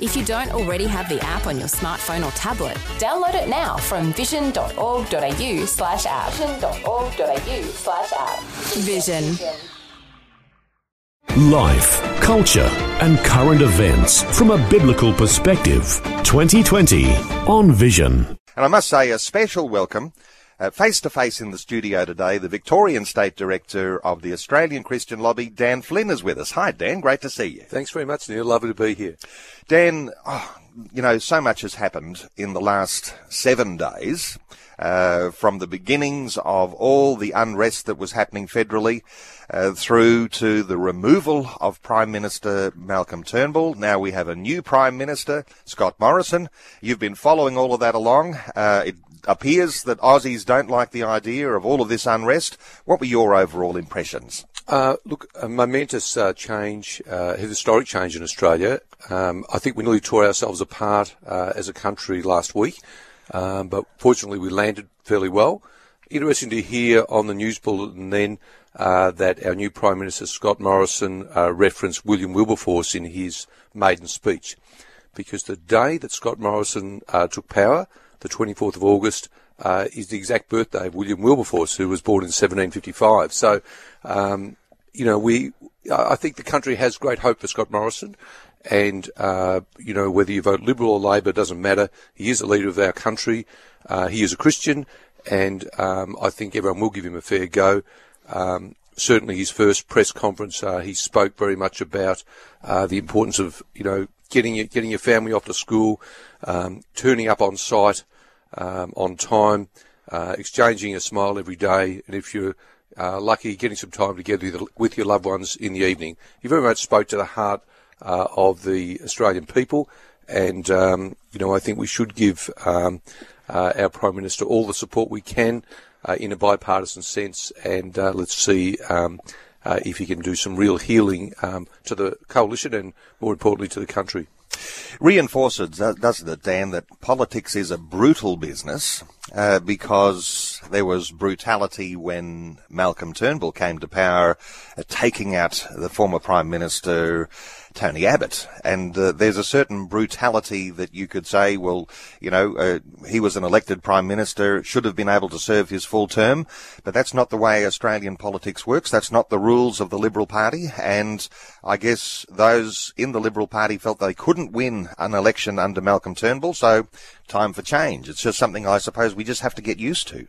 If you don't already have the app on your smartphone or tablet, download it now from vision.org.au slash app. Vision.org.au slash app. Vision. Life, culture, and current events from a biblical perspective. 2020 on Vision. And I must say a special welcome Face to face in the studio today, the Victorian State Director of the Australian Christian Lobby, Dan Flynn, is with us. Hi, Dan. Great to see you. Thanks very much, Neil. Lovely to be here. Dan, oh, you know, so much has happened in the last seven days. Uh, from the beginnings of all the unrest that was happening federally uh, through to the removal of Prime Minister Malcolm Turnbull. Now we have a new Prime Minister, Scott Morrison. You've been following all of that along. Uh, it appears that Aussies don't like the idea of all of this unrest. What were your overall impressions? Uh, look, a momentous uh, change, uh, historic change in Australia. Um, I think we nearly tore ourselves apart uh, as a country last week, um, but fortunately we landed fairly well. Interesting to hear on the news bulletin then uh, that our new Prime Minister Scott Morrison uh, referenced William Wilberforce in his maiden speech, because the day that Scott Morrison took power, the 24th of August, uh, is the exact birthday of William Wilberforce, who was born in 1755. So, um, you know, we, I think the country has great hope for Scott Morrison. And, uh, you know, whether you vote Liberal or Labor doesn't matter. He is the leader of our country. Uh, he is a Christian. And um, I think everyone will give him a fair go. Um, certainly his first press conference, uh, he spoke very much about uh, the importance of, you know, getting your, getting your family off to school, um, turning up on site, um, on time, uh, exchanging a smile every day, and if you're uh, lucky, getting some time together with your loved ones in the evening. He very much spoke to the heart uh, of the Australian people, and um, you know I think we should give um, uh, our Prime Minister all the support we can uh, in a bipartisan sense, and uh, let's see. Um, if he can do some real healing um, to the coalition and, more importantly, to the country. Reinforces, doesn't it, Dan, that politics is a brutal business uh, because there was brutality when Malcolm Turnbull came to power, uh, taking out the former Prime Minister Tony Abbott. And uh, there's a certain brutality that you could say, well, you know, uh, he was an elected Prime Minister, should have been able to serve his full term, but that's not the way Australian politics works. That's not the rules of the Liberal Party. And I guess those in the Liberal Party felt they couldn't win an election under Malcolm Turnbull, so time for change. It's just something I suppose we just have to get used to.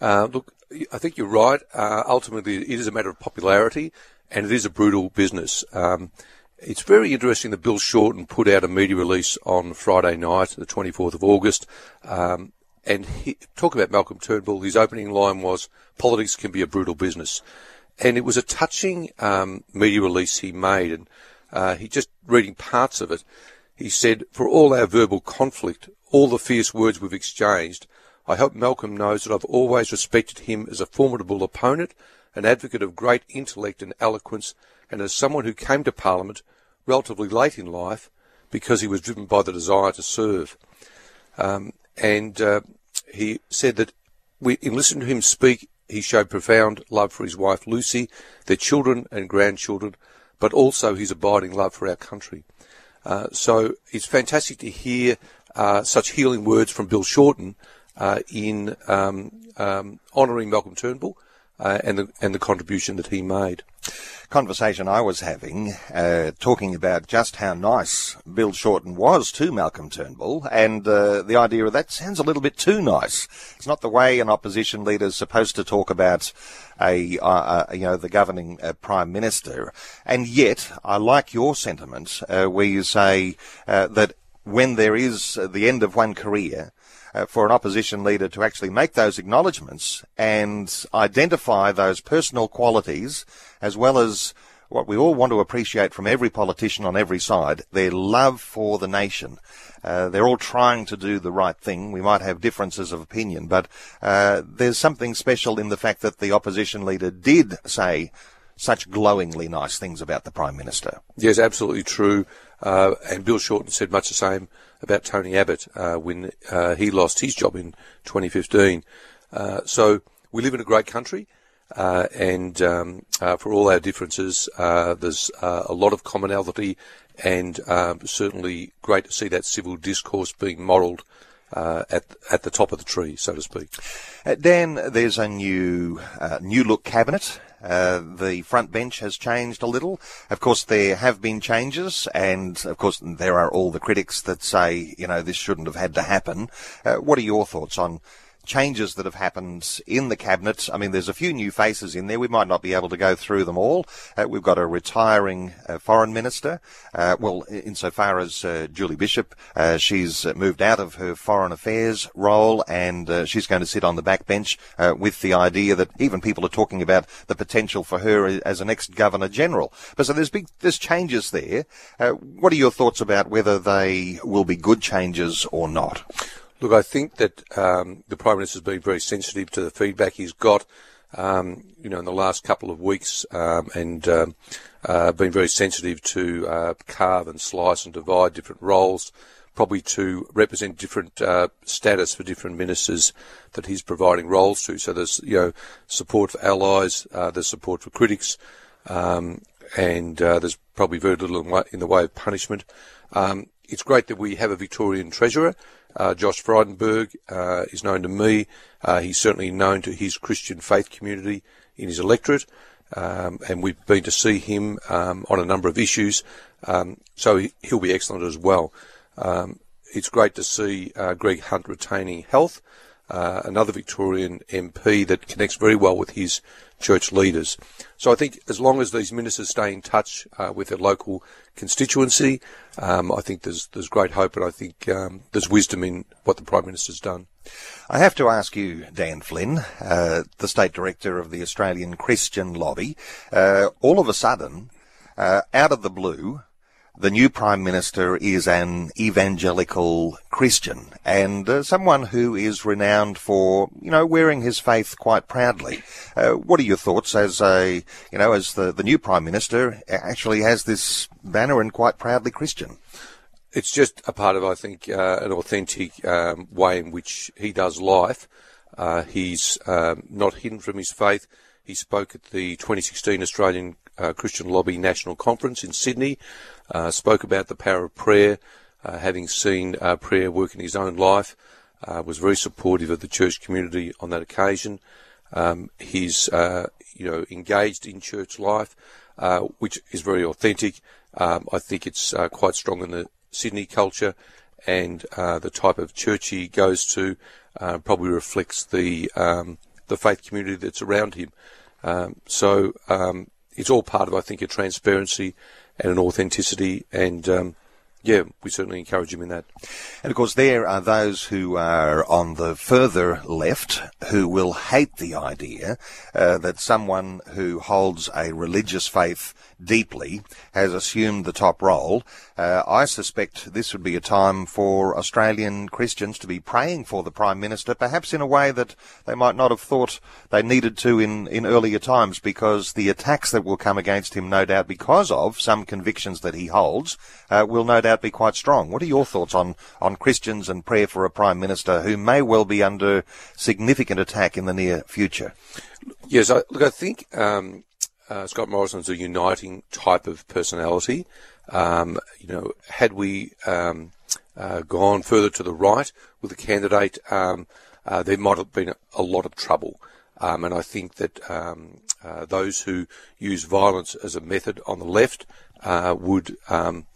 Uh, look, I think you're right. Uh, ultimately, it is a matter of popularity, and it is a brutal business. Um, it's very interesting that Bill Shorten put out a media release on Friday night, the 24th of August, um, and he, talk about Malcolm Turnbull. His opening line was, "Politics can be a brutal business," and it was a touching um, media release he made. And uh, he just reading parts of it, he said, "For all our verbal conflict, all the fierce words we've exchanged, I hope Malcolm knows that I've always respected him as a formidable opponent, an advocate of great intellect and eloquence, and as someone who came to Parliament relatively late in life because he was driven by the desire to serve. Um, and uh, he said that we, in listening to him speak, he showed profound love for his wife Lucy, their children and grandchildren, but also his abiding love for our country. Uh, so it's fantastic to hear uh, such healing words from Bill Shorten uh, in um, um, honouring Malcolm Turnbull uh, and the and the contribution that he made. Conversation I was having, uh, talking about just how nice Bill Shorten was to Malcolm Turnbull, and uh, the idea of that sounds a little bit too nice. It's not the way an opposition leader is supposed to talk about a, uh, uh you know, the governing uh, prime minister. And yet, I like your sentiment uh, where you say that when there is the end of one career, uh, for an opposition leader to actually make those acknowledgements and identify those personal qualities as well as what we all want to appreciate from every politician on every side, their love for the nation. Uh, they're all trying to do the right thing. We might have differences of opinion, but uh, there's something special in the fact that the opposition leader did say such glowingly nice things about the Prime Minister. Yes, absolutely true. Uh, and Bill Shorten said much the same about Tony Abbott uh, when uh, he lost his job in 2015. Uh, so we live in a great country. Uh, and um, uh, for all our differences, there's a lot of commonality, and um, certainly great to see that civil discourse being modelled at at the top of the tree, so to speak. Dan, there's a new new look cabinet. Uh, the front bench has changed a little. Of course, there have been changes, and of course, there are all the critics that say, you know, this shouldn't have had to happen. Uh, what are your thoughts on changes that have happened in the cabinet. I mean, there's a few new faces in there. We might not be able to go through them all. Uh, we've got a retiring uh, foreign minister. Uh, well, insofar as uh, Julie Bishop, uh, she's moved out of her foreign affairs role and uh, she's going to sit on the backbench with the idea that even people are talking about the potential for her as a next governor general. But so there's big, there's changes there. what are your thoughts about whether they will be good changes or not? Look, I think that um, the Prime Minister has been very sensitive to the feedback he's got, um, you know, in the last couple of weeks, um, and um, uh, been very sensitive to uh, carve and slice and divide different roles, probably to represent different uh, status for different ministers that he's providing roles to. So there's, you know, support for allies, uh, there's support for critics, um, and uh, there's probably very little in, the way of punishment. Um, it's great that we have a Victorian treasurer. Uh, Josh Frydenberg uh, is known to me. Uh, he's certainly known to his Christian faith community in his electorate, um, and we've been to see him um, on a number of issues. Um, so he, will be excellent as well. Um, it's great to see uh, Greg Hunt retaining health, uh, another Victorian MP that connects very well with his church leaders. So I think as long as these ministers stay in touch uh, with their local constituency, um, I think there's there's great hope, and I think um, there's wisdom in what the prime minister's done. I have to ask you, Dan Flynn, uh, the state director of the Australian Christian Lobby, uh, all of a sudden, uh, out of the blue, the new Prime Minister is an evangelical Christian and uh, someone who is renowned for, you know, wearing his faith quite proudly. Uh, what are your thoughts as a, you know, as the, the new Prime Minister actually has this banner and quite proudly Christian? It's just a part of, I think, uh, an authentic um, way in which he does life. Uh, he's um, not hidden from his faith. He spoke at the 2016 Australian uh, Christian Lobby National Conference in Sydney, uh, spoke about the power of prayer, uh, having seen uh, prayer work in his own life, uh, was very supportive of the church community on that occasion. Um, he's uh, you know engaged in church life, which is very authentic. Um, I think it's quite strong in the Sydney culture, and the type of church he goes to probably reflects the um, the faith community that's around him. Um, so um, it's all part of, I think, a transparency and an authenticity. And um, yeah, we certainly encourage him in that. And of course, there are those who are on the further left who will hate the idea uh, that someone who holds a religious faith deeply has assumed the top role. Uh, I suspect this would be a time for Australian Christians to be praying for the Prime Minister, perhaps in a way that they might not have thought they needed to in, in earlier times, because the attacks that will come against him, no doubt because of some convictions that he holds, uh, will no doubt be quite strong. What are your thoughts on, on Christians and prayer for a Prime Minister who may well be under significant attack in the near future? Yes, I, look, I think um, uh, Scott Morrison's a uniting type of personality. Um, you know, had we um, uh, gone further to the right with a candidate, um, uh, there might have been a, lot of trouble. Um, and I think that um, uh, those who use violence as a method on the left uh, would um,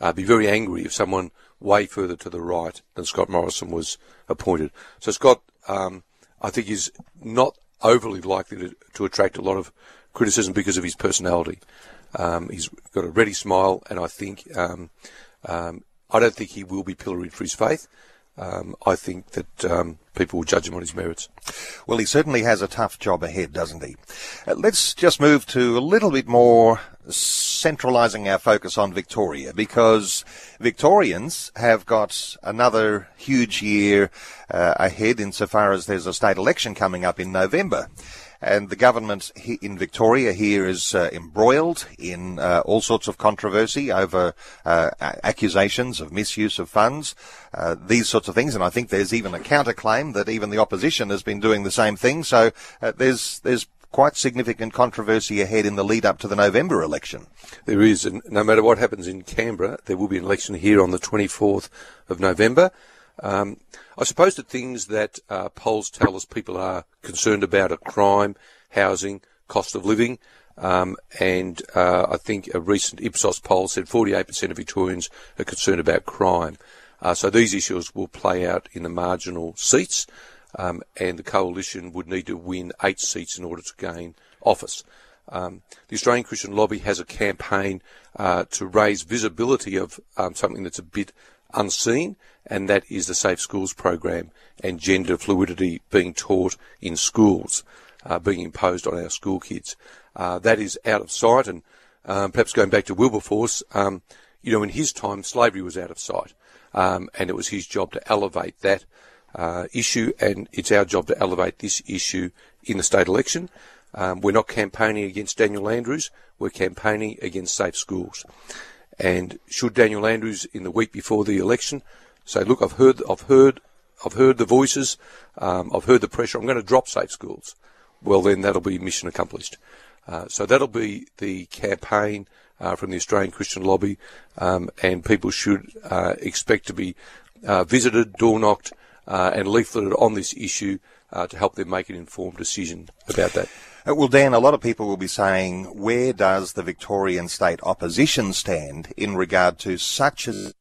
uh, be very angry if someone way further to the right than Scott Morrison was appointed. So Scott, I think, is not overly likely to, to attract a lot of criticism because of his personality. Um, he's got a ready smile, and I think um, um, I don't think he will be pilloried for his faith. Um, I think that um, people will judge him on his merits. Well, he certainly has a tough job ahead, doesn't he? Uh, let's just move to a little bit more centralising our focus on Victoria because Victorians have got another huge year uh, ahead insofar as there's a state election coming up in November and the government in Victoria here is uh, embroiled in uh, all sorts of controversy over uh, accusations of misuse of funds, uh, these sorts of things. And I think there's even a counterclaim that even the opposition has been doing the same thing. So uh, there's there's quite significant controversy ahead in the lead up to the November election. There is, and no matter what happens in Canberra, there will be an election here on the 24th of November. Um, I suppose the things that uh, polls tell us people are concerned about are crime, housing, cost of living, um, and uh, I think a recent Ipsos poll said 48% of Victorians are concerned about crime. Uh, so these issues will play out in the marginal seats, um, and the coalition would need to win eight seats in order to gain office. Um, the Australian Christian Lobby has a campaign uh, to raise visibility of um, something that's a bit unseen, and that is the Safe Schools program and gender fluidity being taught in schools, uh, being imposed on our school kids. Uh, that is out of sight, and um, perhaps going back to Wilberforce, um, you know, in his time, slavery was out of sight, um, and it was his job to elevate that uh, issue, and it's our job to elevate this issue in the state election. Um, we're not campaigning against Daniel Andrews, we're campaigning against safe schools. And should Daniel Andrews in the week before the election say, look, I've heard, I've heard, I've heard the voices, um, I've heard the pressure, I'm going to drop safe schools. Well, then that'll be mission accomplished. Uh, so that'll be the campaign uh, from the Australian Christian Lobby, um, and people should uh, expect to be uh, visited, door knocked, uh, and leafleted on this issue uh, to help them make an informed decision about that. Uh, well, Dan, a lot of people will be saying, where does the Victorian state opposition stand in regard to such an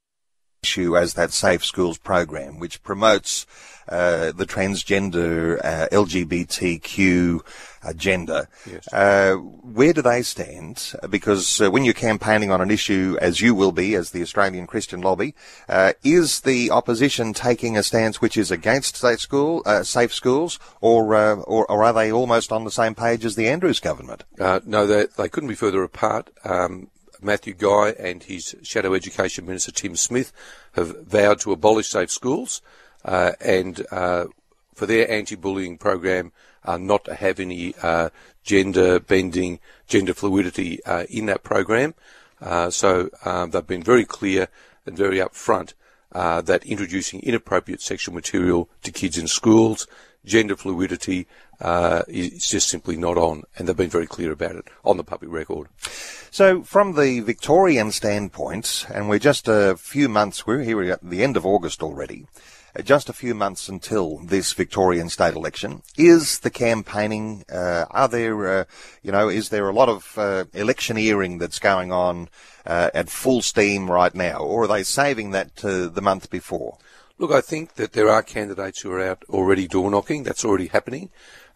issue as that Safe Schools program, which promotes uh, the transgender uh, LGBTQ agenda. Yes. Uh, where do they stand? Because uh, when you're campaigning on an issue, as you will be, as the Australian Christian Lobby, uh, is the opposition taking a stance which is against safe school, uh, safe schools, or, or, or are they almost on the same page as the Andrews government? no, they, they couldn't be further apart. Um, Matthew Guy and his Shadow Education Minister Tim Smith have vowed to abolish safe schools uh, and uh, for their anti-bullying program uh, not to have any uh, gender bending, gender fluidity uh, in that program. Uh, so um, they've been very clear and very upfront Uh, that introducing inappropriate sexual material to kids in schools, gender fluidity, uh, is just simply not on, and they've been very clear about it on the public record. So, from the Victorian standpoint, and we're just a few months, we're here at the end of August already, just a few months until this Victorian state election. Is the campaigning, uh, are there, uh, you know, is there a lot of uh, electioneering that's going on uh, at full steam right now, or are they saving that to the month before? Look, I think that there are candidates who are out already door knocking. That's already happening.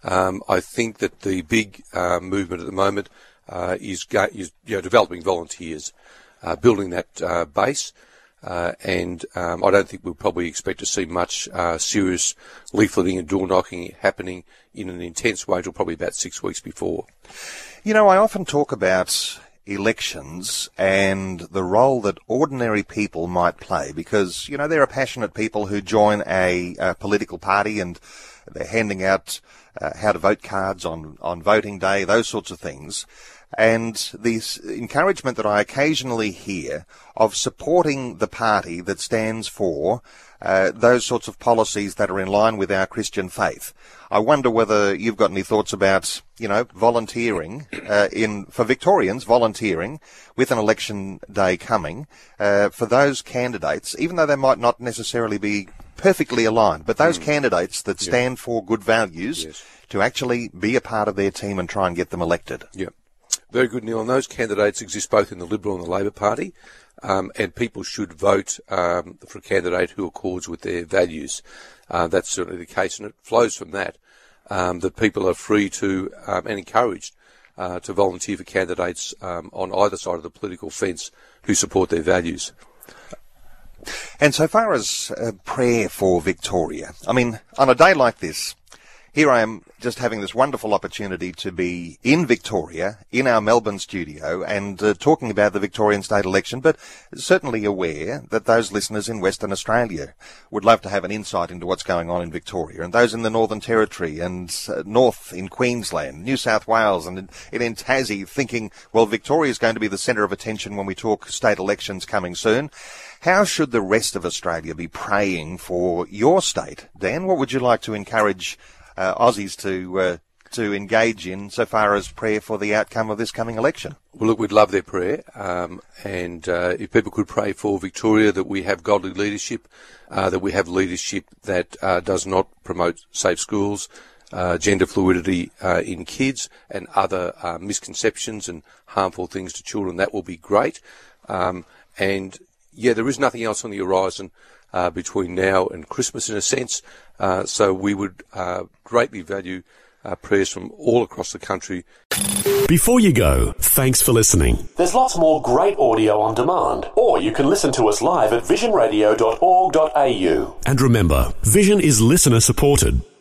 Um, I think that the big uh, movement at the moment uh, is, is you know, developing volunteers, building that base. Uh, and um, I don't think we'll probably expect to see much uh, serious leafleting and door knocking happening in an intense way until probably about six weeks before. You know, I often talk about elections and the role that ordinary people might play because, you know, there are passionate people who join a, a political party and they're handing out uh, how to vote cards on, on voting day, those sorts of things and the encouragement that I occasionally hear of supporting the party that stands for uh, those sorts of policies that are in line with our Christian faith. I wonder whether you've got any thoughts about, you know, volunteering uh, in for Victorians volunteering with an election day coming uh, for those candidates, even though they might not necessarily be perfectly aligned, but those mm. candidates that stand yeah. for good values yes. to actually be a part of their team and try and get them elected. Yep. Very good, Neil. And those candidates exist both in the Liberal and the Labor Party, um, and people should vote um, for a candidate who accords with their values. Uh, that's certainly the case, and it flows from that um, that people are free to um, and encouraged uh, to volunteer for candidates um, on either side of the political fence who support their values. And so far as uh, prayer for Victoria, I mean, on a day like this, here I am just having this wonderful opportunity to be in Victoria, in our Melbourne studio, and uh, talking about the Victorian state election, but certainly aware that those listeners in Western Australia would love to have an insight into what's going on in Victoria, and those in the Northern Territory and uh, North in Queensland, New South Wales, and in, in Tassie, thinking, well, Victoria is going to be the centre of attention when we talk state elections coming soon. How should the rest of Australia be praying for your state? Dan, what would you like to encourage Aussies to uh, to engage in so far as prayer for the outcome of this coming election? Well, look, we'd love their prayer, um, and uh, if people could pray for Victoria that we have godly leadership, uh, that we have leadership that uh, does not promote safe schools, uh, gender fluidity uh, in kids, and other uh, misconceptions and harmful things to children, that will be great. Um, and yeah, there is nothing else on the horizon uh, between now and Christmas in a sense. Uh, so we would uh, greatly value uh, prayers from all across the country. Before you go, thanks for listening. There's lots more great audio on demand, or you can listen to us live at visionradio.org.au. And remember, Vision is listener supported.